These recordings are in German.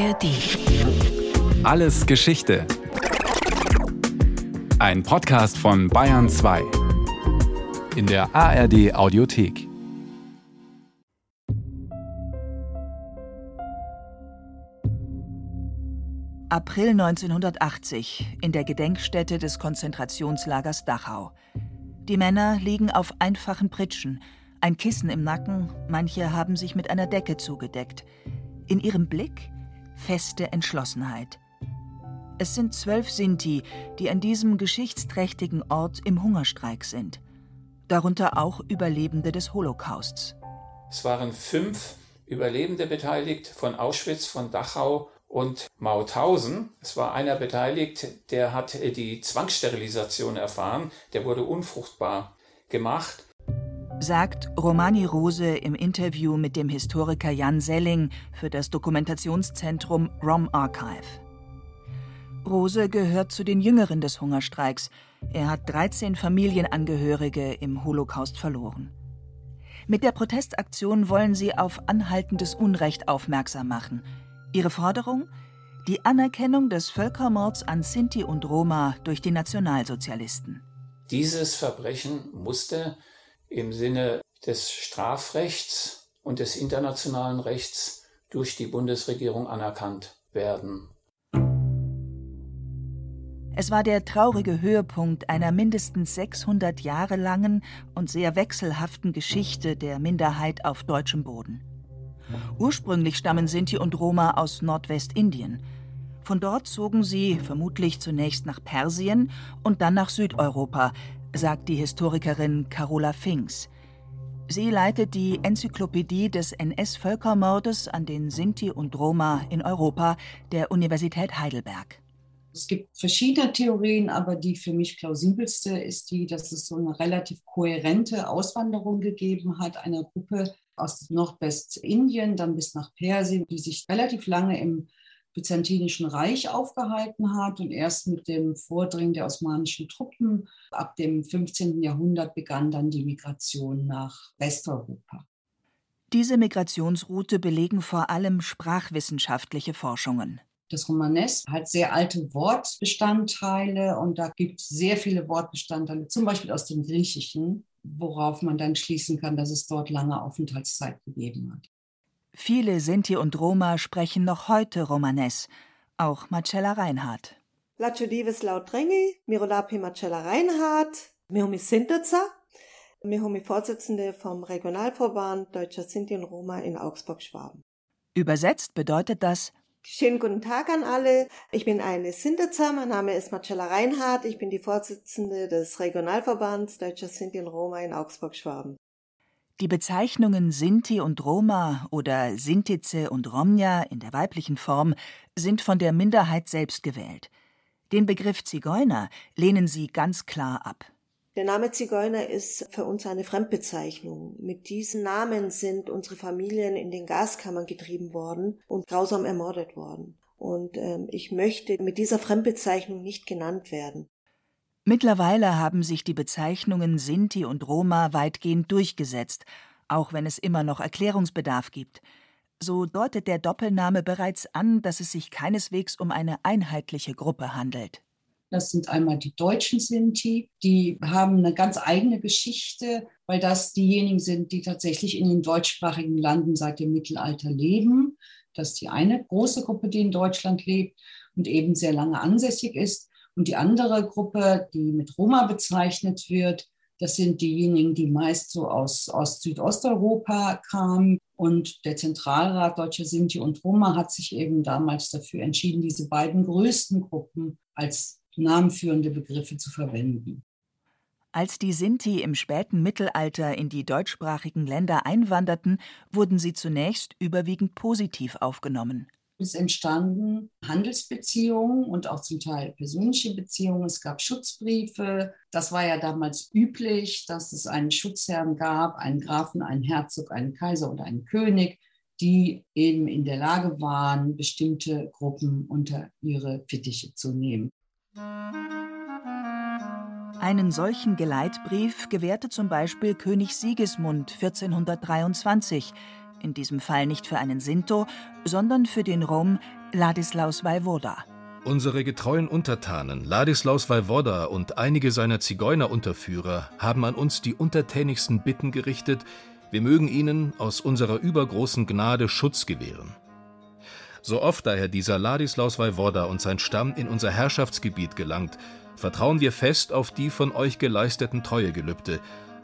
ARD. Alles Geschichte. Ein Podcast von Bayern 2. In der ARD Audiothek. April 1980 in der Gedenkstätte des Konzentrationslagers Dachau. Die Männer liegen auf einfachen Pritschen, ein Kissen im Nacken, manche haben sich mit einer Decke zugedeckt. In ihrem Blick feste Entschlossenheit. Es sind zwölf Sinti, die an diesem geschichtsträchtigen Ort im Hungerstreik sind. Darunter auch Überlebende des Holocausts. Es waren fünf Überlebende beteiligt von Auschwitz, von Dachau und Mauthausen. Es war einer beteiligt, der hat die Zwangssterilisation erfahren, der wurde unfruchtbar gemacht. Sagt Romani Rose im Interview mit dem Historiker Jan Selling für das Dokumentationszentrum ROM Archive. Rose gehört zu den Jüngeren des Hungerstreiks. Er hat 13 Familienangehörige im Holocaust verloren. Mit der Protestaktion wollen sie auf anhaltendes Unrecht aufmerksam machen – Ihre Forderung? Die Anerkennung des Völkermords an Sinti und Roma durch die Nationalsozialisten. Dieses Verbrechen musste im Sinne des Strafrechts und des internationalen Rechts durch die Bundesregierung anerkannt werden. Es war der traurige Höhepunkt einer mindestens 600 Jahre langen und sehr wechselhaften Geschichte der Minderheit auf deutschem Boden. Ursprünglich stammen Sinti und Roma aus Nordwestindien. Von dort zogen sie vermutlich zunächst nach Persien und dann nach Südeuropa, sagt die Historikerin Carola Finks. Sie leitet die Enzyklopädie des NS-Völkermordes an den Sinti und Roma in Europa der Universität Heidelberg. Es gibt verschiedene Theorien, aber die für mich plausibelste ist die, dass es so eine relativ kohärente Auswanderung gegeben hat einer Gruppe aus Nordwestindien, dann bis nach Persien, die sich relativ lange im Byzantinischen Reich aufgehalten hat und erst mit dem Vordringen der osmanischen Truppen ab dem 15. Jahrhundert begann dann die Migration nach Westeuropa. Diese Migrationsroute belegen vor allem sprachwissenschaftliche Forschungen. Das Romanes hat sehr alte Wortbestandteile und da gibt es sehr viele Wortbestandteile, zum Beispiel aus dem Griechischen, worauf man dann schließen kann, dass es dort lange Aufenthaltszeit gegeben hat. Viele Sinti und Roma sprechen noch heute Romanes, auch Marcella Reinhardt. Lacho dives laut Drengi, Mirolapi Marcella Reinhardt, Mihumi Sinterza, Mihumi Vorsitzende vom Regionalverband Deutscher Sinti und Roma in Augsburg-Schwaben. Übersetzt bedeutet das Schönen guten Tag an alle. Ich bin eine Sinterzer. Mein Name ist Marcella Reinhardt. Ich bin die Vorsitzende des Regionalverbands Deutscher Sinti und Roma in Augsburg-Schwaben. Die Bezeichnungen Sinti und Roma oder Sintize und Romja in der weiblichen Form sind von der Minderheit selbst gewählt. Den Begriff Zigeuner lehnen sie ganz klar ab. Der Name Zigeuner ist für uns eine Fremdbezeichnung. Mit diesem Namen sind unsere Familien in den Gaskammern getrieben worden und grausam ermordet worden. Und ähm, ich möchte mit dieser Fremdbezeichnung nicht genannt werden. Mittlerweile haben sich die Bezeichnungen Sinti und Roma weitgehend durchgesetzt, auch wenn es immer noch Erklärungsbedarf gibt. So deutet der Doppelname bereits an, dass es sich keineswegs um eine einheitliche Gruppe handelt. Das sind einmal die deutschen Sinti, die haben eine ganz eigene Geschichte, weil das diejenigen sind, die tatsächlich in den deutschsprachigen Landen seit dem Mittelalter leben. Das ist die eine große Gruppe, die in Deutschland lebt und eben sehr lange ansässig ist. Und die andere Gruppe, die mit Roma bezeichnet wird, das sind diejenigen, die meist so aus, aus Südosteuropa kamen. Und der Zentralrat Deutscher Sinti und Roma hat sich eben damals dafür entschieden, diese beiden größten Gruppen als namenführende Begriffe zu verwenden. Als die Sinti im späten Mittelalter in die deutschsprachigen Länder einwanderten, wurden sie zunächst überwiegend positiv aufgenommen. Es entstanden Handelsbeziehungen und auch zum Teil persönliche Beziehungen. Es gab Schutzbriefe. Das war ja damals üblich, dass es einen Schutzherrn gab, einen Grafen, einen Herzog, einen Kaiser oder einen König, die eben in der Lage waren, bestimmte Gruppen unter ihre Fittiche zu nehmen. Einen solchen Geleitbrief gewährte zum Beispiel König Sigismund 1423, in diesem Fall nicht für einen Sinto, sondern für den Rom, Ladislaus Wajwoda. Unsere getreuen Untertanen Ladislaus Wajwoda und einige seiner Zigeunerunterführer haben an uns die untertänigsten Bitten gerichtet, wir mögen ihnen aus unserer übergroßen Gnade Schutz gewähren. So oft daher dieser Ladislaus Wajwoda und sein Stamm in unser Herrschaftsgebiet gelangt, vertrauen wir fest auf die von euch geleisteten Treuegelübde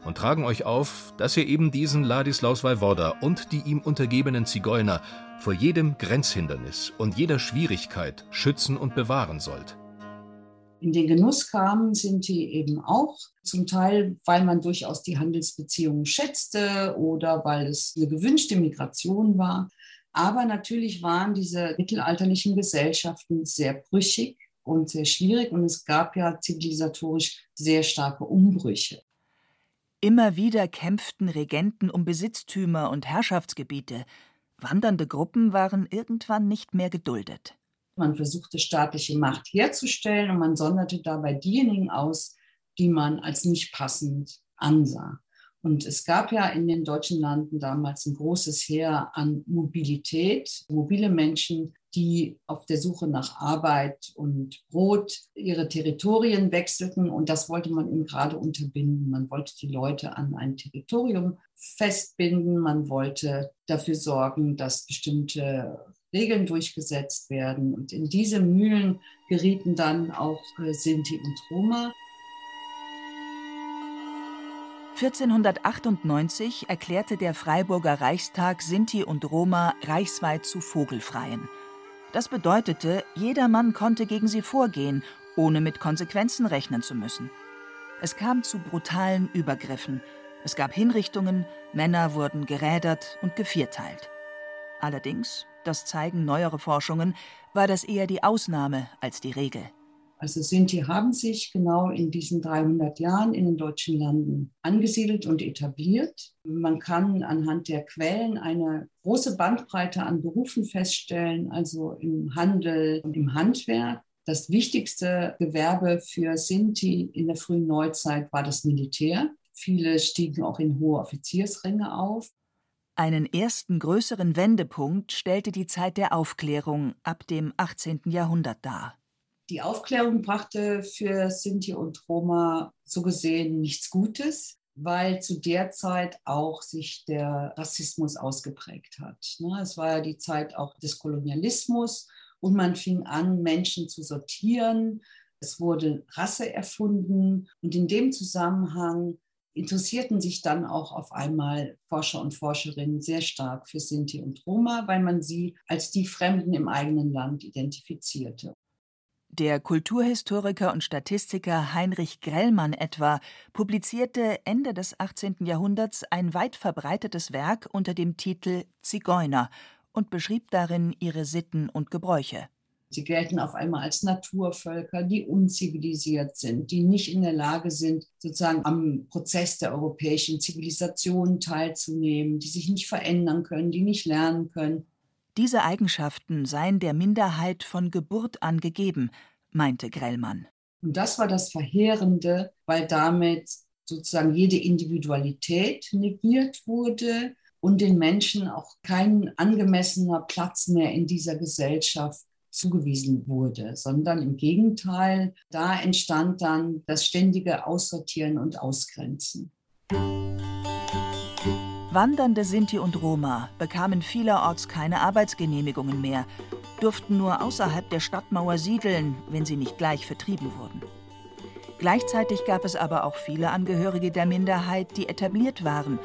und tragen euch auf, dass ihr eben diesen Ladislaus Wajwoda und die ihm untergebenen Zigeuner vor jedem Grenzhindernis und jeder Schwierigkeit schützen und bewahren sollt. In den Genuss kamen sind die eben auch, zum Teil, weil man durchaus die Handelsbeziehungen schätzte oder weil es eine gewünschte Migration war. Aber natürlich waren diese mittelalterlichen Gesellschaften sehr brüchig und sehr schwierig und es gab ja zivilisatorisch sehr starke Umbrüche. Immer wieder kämpften Regenten um Besitztümer und Herrschaftsgebiete. Wandernde Gruppen waren irgendwann nicht mehr geduldet. Man versuchte staatliche Macht herzustellen und man sonderte dabei diejenigen aus, die man als nicht passend ansah. Und es gab ja in den deutschen Landen damals ein großes Heer an Mobilität, mobile Menschen, die auf der Suche nach Arbeit und Brot ihre Territorien wechselten. Und das wollte man eben gerade unterbinden. Man wollte die Leute an ein Territorium festbinden. Man wollte dafür sorgen, dass bestimmte Regeln durchgesetzt werden. Und in diese Mühlen gerieten dann auch äh, Sinti und Roma. 1498 erklärte der Freiburger Reichstag Sinti und Roma reichsweit zu Vogelfreien. Das bedeutete, jedermann konnte gegen sie vorgehen, ohne mit Konsequenzen rechnen zu müssen. Es kam zu brutalen Übergriffen. Es gab Hinrichtungen, Männer wurden gerädert und gevierteilt. Allerdings, das zeigen neuere Forschungen, war das eher die Ausnahme als die Regel. Also Sinti haben sich genau in diesen 300 Jahren in den deutschen Landen angesiedelt und etabliert. Man kann anhand der Quellen eine große Bandbreite an Berufen feststellen, also im Handel und im Handwerk. Das wichtigste Gewerbe für Sinti in der frühen Neuzeit war das Militär. Viele stiegen auch in hohe Offiziersränge auf. Einen ersten größeren Wendepunkt stellte die Zeit der Aufklärung ab dem 18. Jahrhundert dar. Die Aufklärung brachte für Sinti und Roma so gesehen nichts Gutes, weil zu der Zeit auch sich der Rassismus ausgeprägt hat. Ne? Es war ja die Zeit auch des Kolonialismus und man fing an, Menschen zu sortieren. Es wurde Rasse erfunden und in dem Zusammenhang interessierten sich dann auch auf einmal Forscher und Forscherinnen sehr stark für Sinti und Roma, weil man sie als die Fremden im eigenen Land identifizierte. Der Kulturhistoriker und Statistiker Heinrich Grellmann etwa publizierte Ende des 18. Jahrhunderts ein weit verbreitetes Werk unter dem Titel Zigeuner und beschrieb darin ihre Sitten und Gebräuche. Sie gelten auf einmal als Naturvölker, die unzivilisiert sind, die nicht in der Lage sind, sozusagen am Prozess der europäischen Zivilisation teilzunehmen, die sich nicht verändern können, die nicht lernen können. Diese Eigenschaften seien der Minderheit von Geburt an gegeben, meinte Grellmann. Und das war das Verheerende, weil damit sozusagen jede Individualität negiert wurde und den Menschen auch kein angemessener Platz mehr in dieser Gesellschaft zugewiesen wurde, sondern im Gegenteil, da entstand dann das ständige Aussortieren und Ausgrenzen. Wandernde Sinti und Roma bekamen vielerorts keine Arbeitsgenehmigungen mehr, durften nur außerhalb der Stadtmauer siedeln, wenn sie nicht gleich vertrieben wurden. Gleichzeitig gab es aber auch viele Angehörige der Minderheit, die etabliert waren,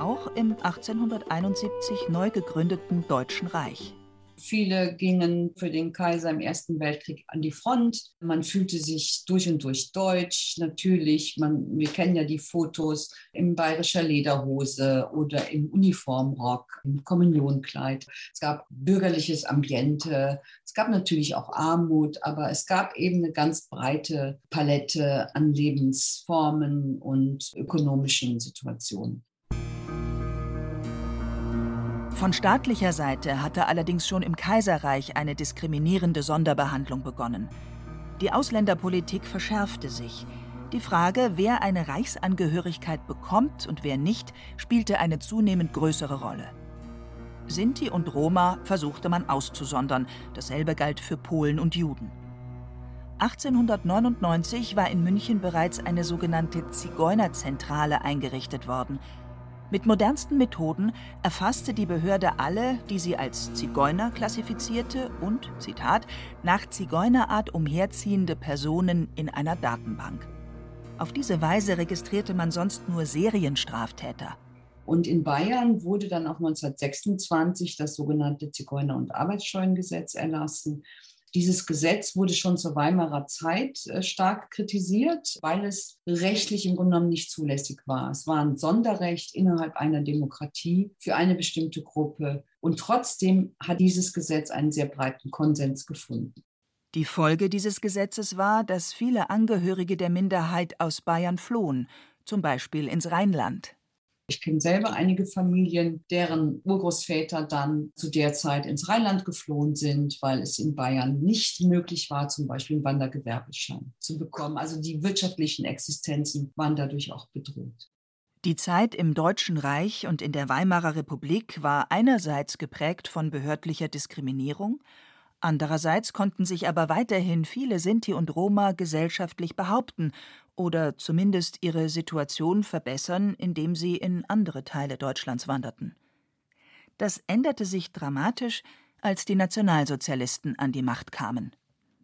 auch im 1871 neu gegründeten Deutschen Reich. Viele gingen für den Kaiser im Ersten Weltkrieg an die Front. Man fühlte sich durch und durch deutsch. Natürlich, man, wir kennen ja die Fotos in bayerischer Lederhose oder im Uniformrock, im Kommunionkleid. Es gab bürgerliches Ambiente. Es gab natürlich auch Armut, aber es gab eben eine ganz breite Palette an Lebensformen und ökonomischen Situationen. Von staatlicher Seite hatte allerdings schon im Kaiserreich eine diskriminierende Sonderbehandlung begonnen. Die Ausländerpolitik verschärfte sich. Die Frage, wer eine Reichsangehörigkeit bekommt und wer nicht, spielte eine zunehmend größere Rolle. Sinti und Roma versuchte man auszusondern. Dasselbe galt für Polen und Juden. 1899 war in München bereits eine sogenannte Zigeunerzentrale eingerichtet worden. Mit modernsten Methoden erfasste die Behörde alle, die sie als Zigeuner klassifizierte und, Zitat, nach Zigeunerart umherziehende Personen in einer Datenbank. Auf diese Weise registrierte man sonst nur Serienstraftäter. Und in Bayern wurde dann auch 1926 das sogenannte Zigeuner- und Arbeitsscheunengesetz erlassen. Dieses Gesetz wurde schon zur Weimarer Zeit äh, stark kritisiert, weil es rechtlich im Grunde genommen nicht zulässig war. Es war ein Sonderrecht innerhalb einer Demokratie für eine bestimmte Gruppe. Und trotzdem hat dieses Gesetz einen sehr breiten Konsens gefunden. Die Folge dieses Gesetzes war, dass viele Angehörige der Minderheit aus Bayern flohen, zum Beispiel ins Rheinland. Ich kenne selber einige Familien, deren Urgroßväter dann zu der Zeit ins Rheinland geflohen sind, weil es in Bayern nicht möglich war, zum Beispiel einen Wandergewerbeschein zu bekommen. Also die wirtschaftlichen Existenzen waren dadurch auch bedroht. Die Zeit im Deutschen Reich und in der Weimarer Republik war einerseits geprägt von behördlicher Diskriminierung, andererseits konnten sich aber weiterhin viele Sinti und Roma gesellschaftlich behaupten oder zumindest ihre Situation verbessern, indem sie in andere Teile Deutschlands wanderten. Das änderte sich dramatisch, als die Nationalsozialisten an die Macht kamen.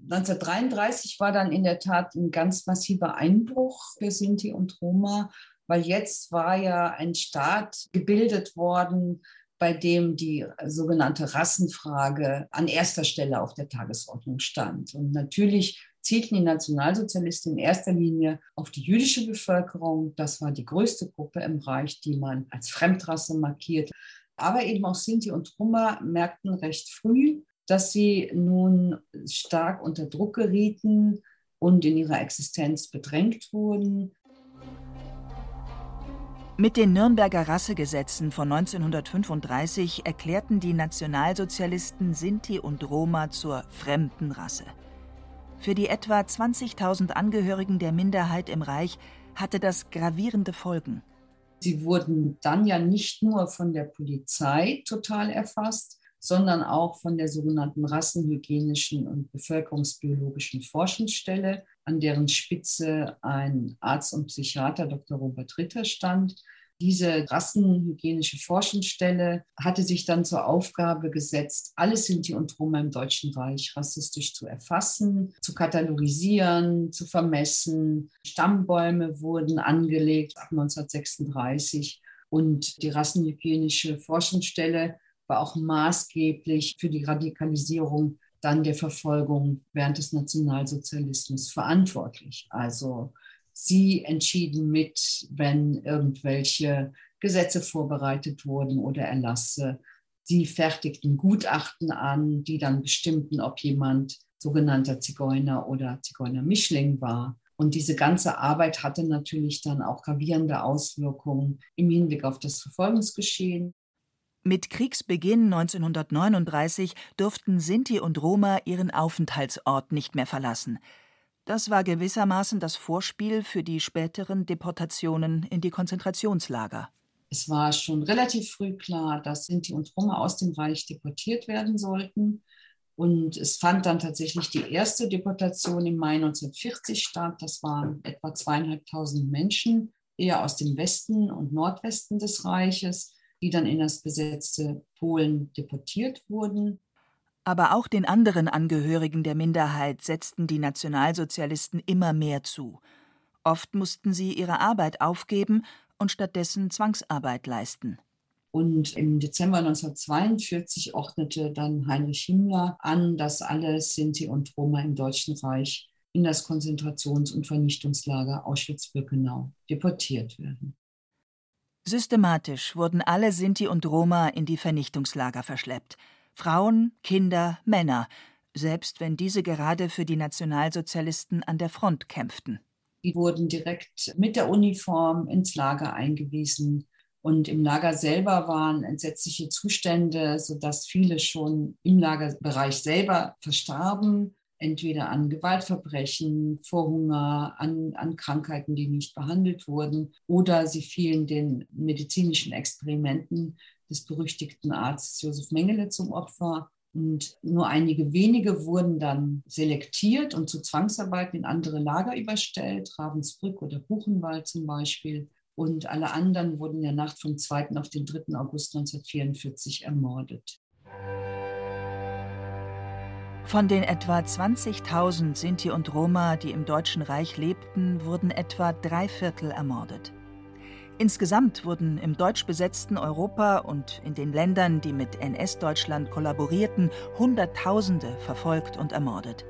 1933 war dann in der Tat ein ganz massiver Einbruch für Sinti und Roma, weil jetzt war ja ein Staat gebildet worden, bei dem die sogenannte Rassenfrage an erster Stelle auf der Tagesordnung stand. Und natürlich zielten die Nationalsozialisten in erster Linie auf die jüdische Bevölkerung. Das war die größte Gruppe im Reich, die man als Fremdrasse markiert. Aber eben auch Sinti und Roma merkten recht früh, dass sie nun stark unter Druck gerieten und in ihrer Existenz bedrängt wurden. Mit den Nürnberger Rassegesetzen von 1935 erklärten die Nationalsozialisten Sinti und Roma zur fremden Rasse. Für die etwa 20.000 Angehörigen der Minderheit im Reich hatte das gravierende Folgen. Sie wurden dann ja nicht nur von der Polizei total erfasst, sondern auch von der sogenannten Rassenhygienischen und Bevölkerungsbiologischen Forschungsstelle, an deren Spitze ein Arzt und Psychiater Dr. Robert Ritter stand. Diese rassenhygienische Forschungsstelle hatte sich dann zur Aufgabe gesetzt, alle Sinti und Roma im Deutschen Reich rassistisch zu erfassen, zu katalogisieren, zu vermessen. Stammbäume wurden angelegt ab 1936 und die rassenhygienische Forschungsstelle war auch maßgeblich für die Radikalisierung dann der Verfolgung während des Nationalsozialismus verantwortlich. Also Sie entschieden mit, wenn irgendwelche Gesetze vorbereitet wurden oder Erlasse. Sie fertigten Gutachten an, die dann bestimmten, ob jemand sogenannter Zigeuner oder Zigeuner-Mischling war. Und diese ganze Arbeit hatte natürlich dann auch gravierende Auswirkungen im Hinblick auf das Verfolgungsgeschehen. Mit Kriegsbeginn 1939 durften Sinti und Roma ihren Aufenthaltsort nicht mehr verlassen. Das war gewissermaßen das Vorspiel für die späteren Deportationen in die Konzentrationslager. Es war schon relativ früh klar, dass Sinti und Roma aus dem Reich deportiert werden sollten. Und es fand dann tatsächlich die erste Deportation im Mai 1940 statt. Das waren etwa zweieinhalbtausend Menschen, eher aus dem Westen und Nordwesten des Reiches, die dann in das besetzte Polen deportiert wurden. Aber auch den anderen Angehörigen der Minderheit setzten die Nationalsozialisten immer mehr zu. Oft mussten sie ihre Arbeit aufgeben und stattdessen Zwangsarbeit leisten. Und im Dezember 1942 ordnete dann Heinrich Himmler an, dass alle Sinti und Roma im Deutschen Reich in das Konzentrations- und Vernichtungslager Auschwitz-Birkenau deportiert werden. Systematisch wurden alle Sinti und Roma in die Vernichtungslager verschleppt. Frauen, Kinder, Männer, selbst wenn diese gerade für die Nationalsozialisten an der Front kämpften. Die wurden direkt mit der Uniform ins Lager eingewiesen. Und im Lager selber waren entsetzliche Zustände, sodass viele schon im Lagerbereich selber verstarben, entweder an Gewaltverbrechen, vor Hunger, an, an Krankheiten, die nicht behandelt wurden, oder sie fielen den medizinischen Experimenten des berüchtigten Arztes Josef Mengele zum Opfer. Und nur einige wenige wurden dann selektiert und zu Zwangsarbeiten in andere Lager überstellt, Ravensbrück oder Buchenwald zum Beispiel. Und alle anderen wurden in der Nacht vom 2. auf den 3. August 1944 ermordet. Von den etwa 20.000 Sinti und Roma, die im Deutschen Reich lebten, wurden etwa drei Viertel ermordet. Insgesamt wurden im deutsch besetzten Europa und in den Ländern, die mit NS-Deutschland kollaborierten, Hunderttausende verfolgt und ermordet.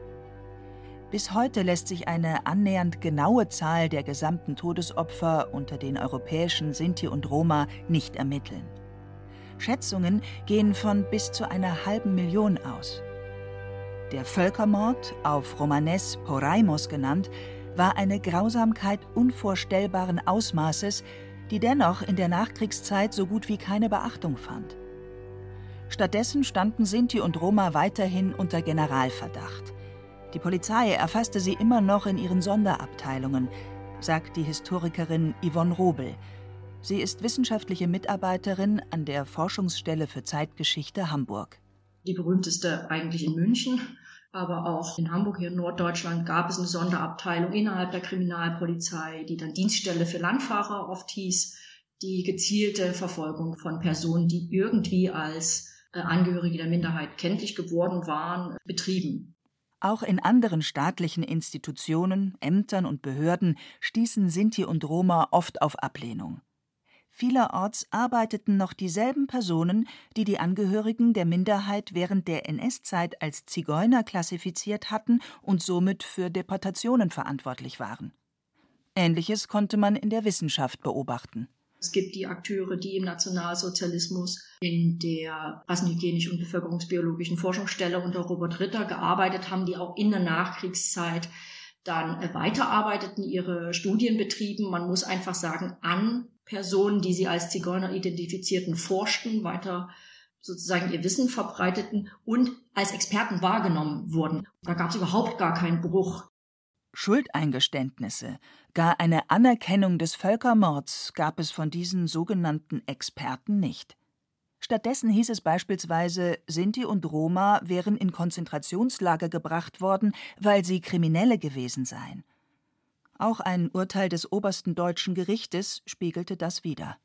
Bis heute lässt sich eine annähernd genaue Zahl der gesamten Todesopfer unter den europäischen Sinti und Roma nicht ermitteln. Schätzungen gehen von bis zu einer halben Million aus. Der Völkermord, auf Romanes Poraimos genannt, war eine Grausamkeit unvorstellbaren Ausmaßes, die dennoch in der Nachkriegszeit so gut wie keine Beachtung fand. Stattdessen standen Sinti und Roma weiterhin unter Generalverdacht. Die Polizei erfasste sie immer noch in ihren Sonderabteilungen, sagt die Historikerin Yvonne Robel. Sie ist wissenschaftliche Mitarbeiterin an der Forschungsstelle für Zeitgeschichte Hamburg. Die berühmteste eigentlich in München, aber auch in Hamburg, hier in Norddeutschland, gab es eine Sonderabteilung innerhalb der Kriminalpolizei, die dann Dienststelle für Landfahrer oft hieß, die gezielte Verfolgung von Personen, die irgendwie als äh, Angehörige der Minderheit kenntlich geworden waren, betrieben. Auch in anderen staatlichen Institutionen, Ämtern und Behörden stießen Sinti und Roma oft auf Ablehnung. Vielerorts arbeiteten noch dieselben Personen, die die Angehörigen der Minderheit während der NS-Zeit als Zigeuner klassifiziert hatten und somit für Deportationen verantwortlich waren. Ähnliches konnte man in der Wissenschaft beobachten. Es gibt die Akteure, die im Nationalsozialismus in der rassenhygienischen und bevölkerungsbiologischen Forschungsstelle unter Robert Ritter gearbeitet haben, die auch in der Nachkriegszeit dann weiterarbeiteten, ihre Studien betrieben. Man muss einfach sagen, an Personen, die sie als Zigeuner identifizierten, forschten, weiter sozusagen ihr Wissen verbreiteten und als Experten wahrgenommen wurden. Da gab es überhaupt gar keinen Bruch. Schuldeingeständnisse, gar eine Anerkennung des Völkermords gab es von diesen sogenannten Experten nicht. Stattdessen hieß es beispielsweise, Sinti und Roma wären in Konzentrationslager gebracht worden, weil sie Kriminelle gewesen seien. Auch ein Urteil des obersten deutschen Gerichtes spiegelte das wider.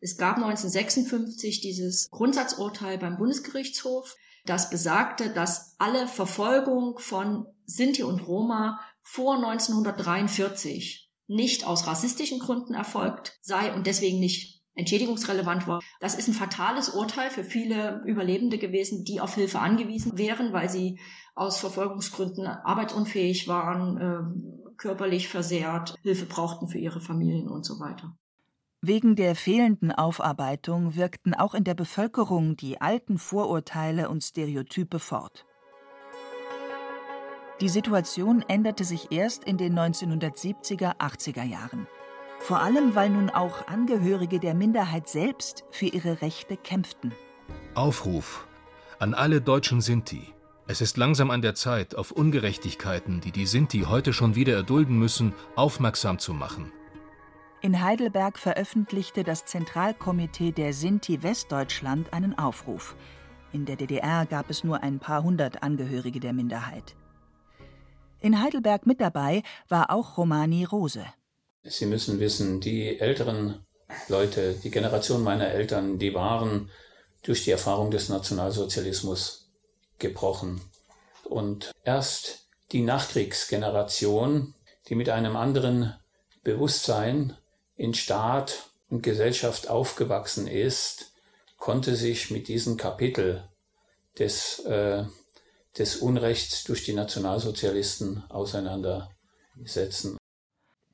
Es gab 1956 dieses Grundsatzurteil beim Bundesgerichtshof, das besagte, dass alle Verfolgung von Sinti und Roma vor 1943 nicht aus rassistischen Gründen erfolgt sei und deswegen nicht entschädigungsrelevant war. Das ist ein fatales Urteil für viele Überlebende gewesen, die auf Hilfe angewiesen wären, weil sie aus Verfolgungsgründen arbeitsunfähig waren, ähm, körperlich versehrt, Hilfe brauchten für ihre Familien und so weiter. Wegen der fehlenden Aufarbeitung wirkten auch in der Bevölkerung die alten Vorurteile und Stereotype fort. Die Situation änderte sich erst in den 1970er, 80er Jahren. Vor allem, weil nun auch Angehörige der Minderheit selbst für ihre Rechte kämpften. Aufruf an alle deutschen Sinti. Es ist langsam an der Zeit, auf Ungerechtigkeiten, die die Sinti heute schon wieder erdulden müssen, aufmerksam zu machen. In Heidelberg veröffentlichte das Zentralkomitee der Sinti Westdeutschland einen Aufruf. In der DDR gab es nur ein paar hundert Angehörige der Minderheit. In Heidelberg mit dabei war auch Romani Rose. Sie müssen wissen, die älteren Leute, die Generation meiner Eltern, die waren durch die Erfahrung des Nationalsozialismus gebrochen. Und erst die Nachkriegsgeneration, die mit einem anderen Bewusstsein in Staat und Gesellschaft aufgewachsen ist, konnte sich mit diesem Kapitel des, äh, des Unrechts durch die Nationalsozialisten auseinandersetzen.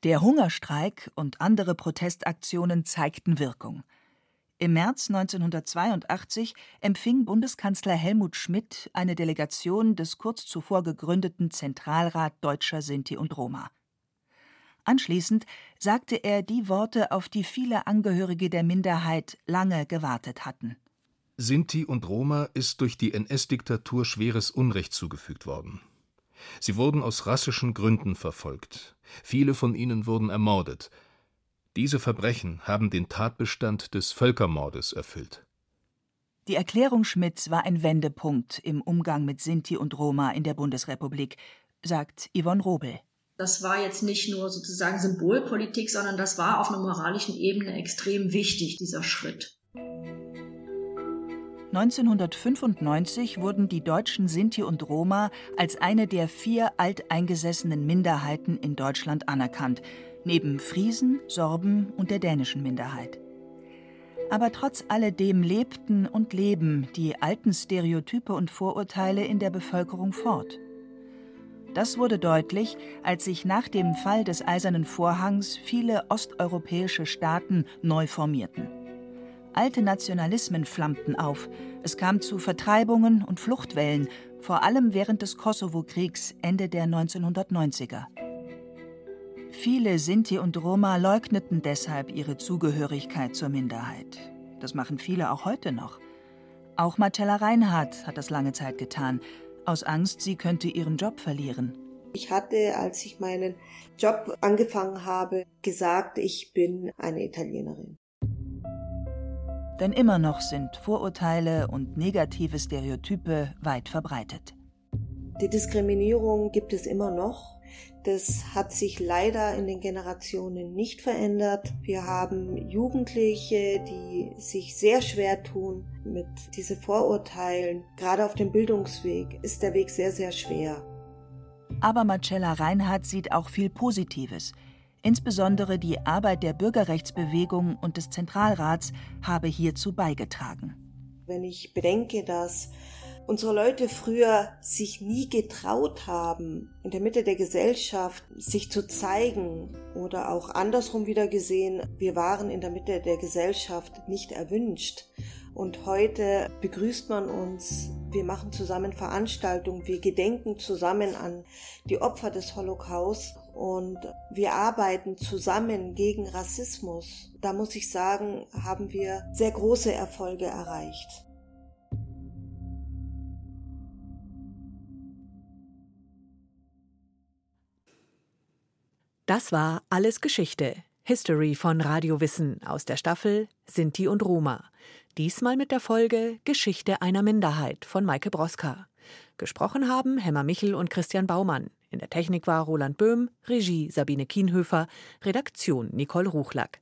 Der Hungerstreik und andere Protestaktionen zeigten Wirkung. Im März 1982 empfing Bundeskanzler Helmut Schmidt eine Delegation des kurz zuvor gegründeten Zentralrat Deutscher Sinti und Roma. Anschließend sagte er die Worte, auf die viele Angehörige der Minderheit lange gewartet hatten. Sinti und Roma ist durch die NS-Diktatur schweres Unrecht zugefügt worden. Sie wurden aus rassischen Gründen verfolgt. Viele von ihnen wurden ermordet. Diese Verbrechen haben den Tatbestand des Völkermordes erfüllt. Die Erklärung Schmidts war ein Wendepunkt im Umgang mit Sinti und Roma in der Bundesrepublik, sagt Yvonne Robel. Das war jetzt nicht nur sozusagen Symbolpolitik, sondern das war auf einer moralischen Ebene extrem wichtig, dieser Schritt. 1995 wurden die deutschen Sinti und Roma als eine der vier alteingesessenen Minderheiten in Deutschland anerkannt, neben Friesen, Sorben und der dänischen Minderheit. Aber trotz alledem lebten und leben die alten Stereotype und Vorurteile in der Bevölkerung fort. Das wurde deutlich, als sich nach dem Fall des Eisernen Vorhangs viele osteuropäische Staaten neu formierten. Alte Nationalismen flammten auf, es kam zu Vertreibungen und Fluchtwellen, vor allem während des Kosovo-Kriegs Ende der 1990er. Viele Sinti und Roma leugneten deshalb ihre Zugehörigkeit zur Minderheit. Das machen viele auch heute noch. Auch Marcella Reinhardt hat das lange Zeit getan, aus Angst, sie könnte ihren Job verlieren. Ich hatte, als ich meinen Job angefangen habe, gesagt, ich bin eine Italienerin. Denn immer noch sind Vorurteile und negative Stereotype weit verbreitet. Die Diskriminierung gibt es immer noch. Das hat sich leider in den Generationen nicht verändert. Wir haben Jugendliche, die sich sehr schwer tun mit diesen Vorurteilen. Gerade auf dem Bildungsweg ist der Weg sehr, sehr schwer. Aber Marcella Reinhardt sieht auch viel Positives. Insbesondere die Arbeit der Bürgerrechtsbewegung und des Zentralrats habe hierzu beigetragen. Wenn ich bedenke, dass unsere Leute früher sich nie getraut haben, in der Mitte der Gesellschaft sich zu zeigen oder auch andersrum wieder gesehen, wir waren in der Mitte der Gesellschaft nicht erwünscht. Und heute begrüßt man uns, wir machen zusammen Veranstaltungen, wir gedenken zusammen an die Opfer des Holocaust und wir arbeiten zusammen gegen Rassismus. Da muss ich sagen, haben wir sehr große Erfolge erreicht. Das war Alles Geschichte, History von Radio Wissen aus der Staffel Sinti und Roma. Diesmal mit der Folge Geschichte einer Minderheit von Maike Broska. Gesprochen haben Hemmer Michel und Christian Baumann. In der Technik war Roland Böhm, Regie Sabine Kienhöfer, Redaktion Nicole Ruchlack.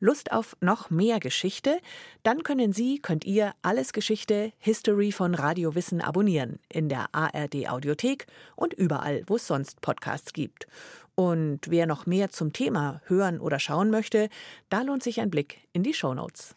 Lust auf noch mehr Geschichte? Dann können Sie, könnt ihr alles Geschichte History von Radio Wissen abonnieren in der ARD Audiothek und überall, wo es sonst Podcasts gibt. Und wer noch mehr zum Thema hören oder schauen möchte, da lohnt sich ein Blick in die Show Notes.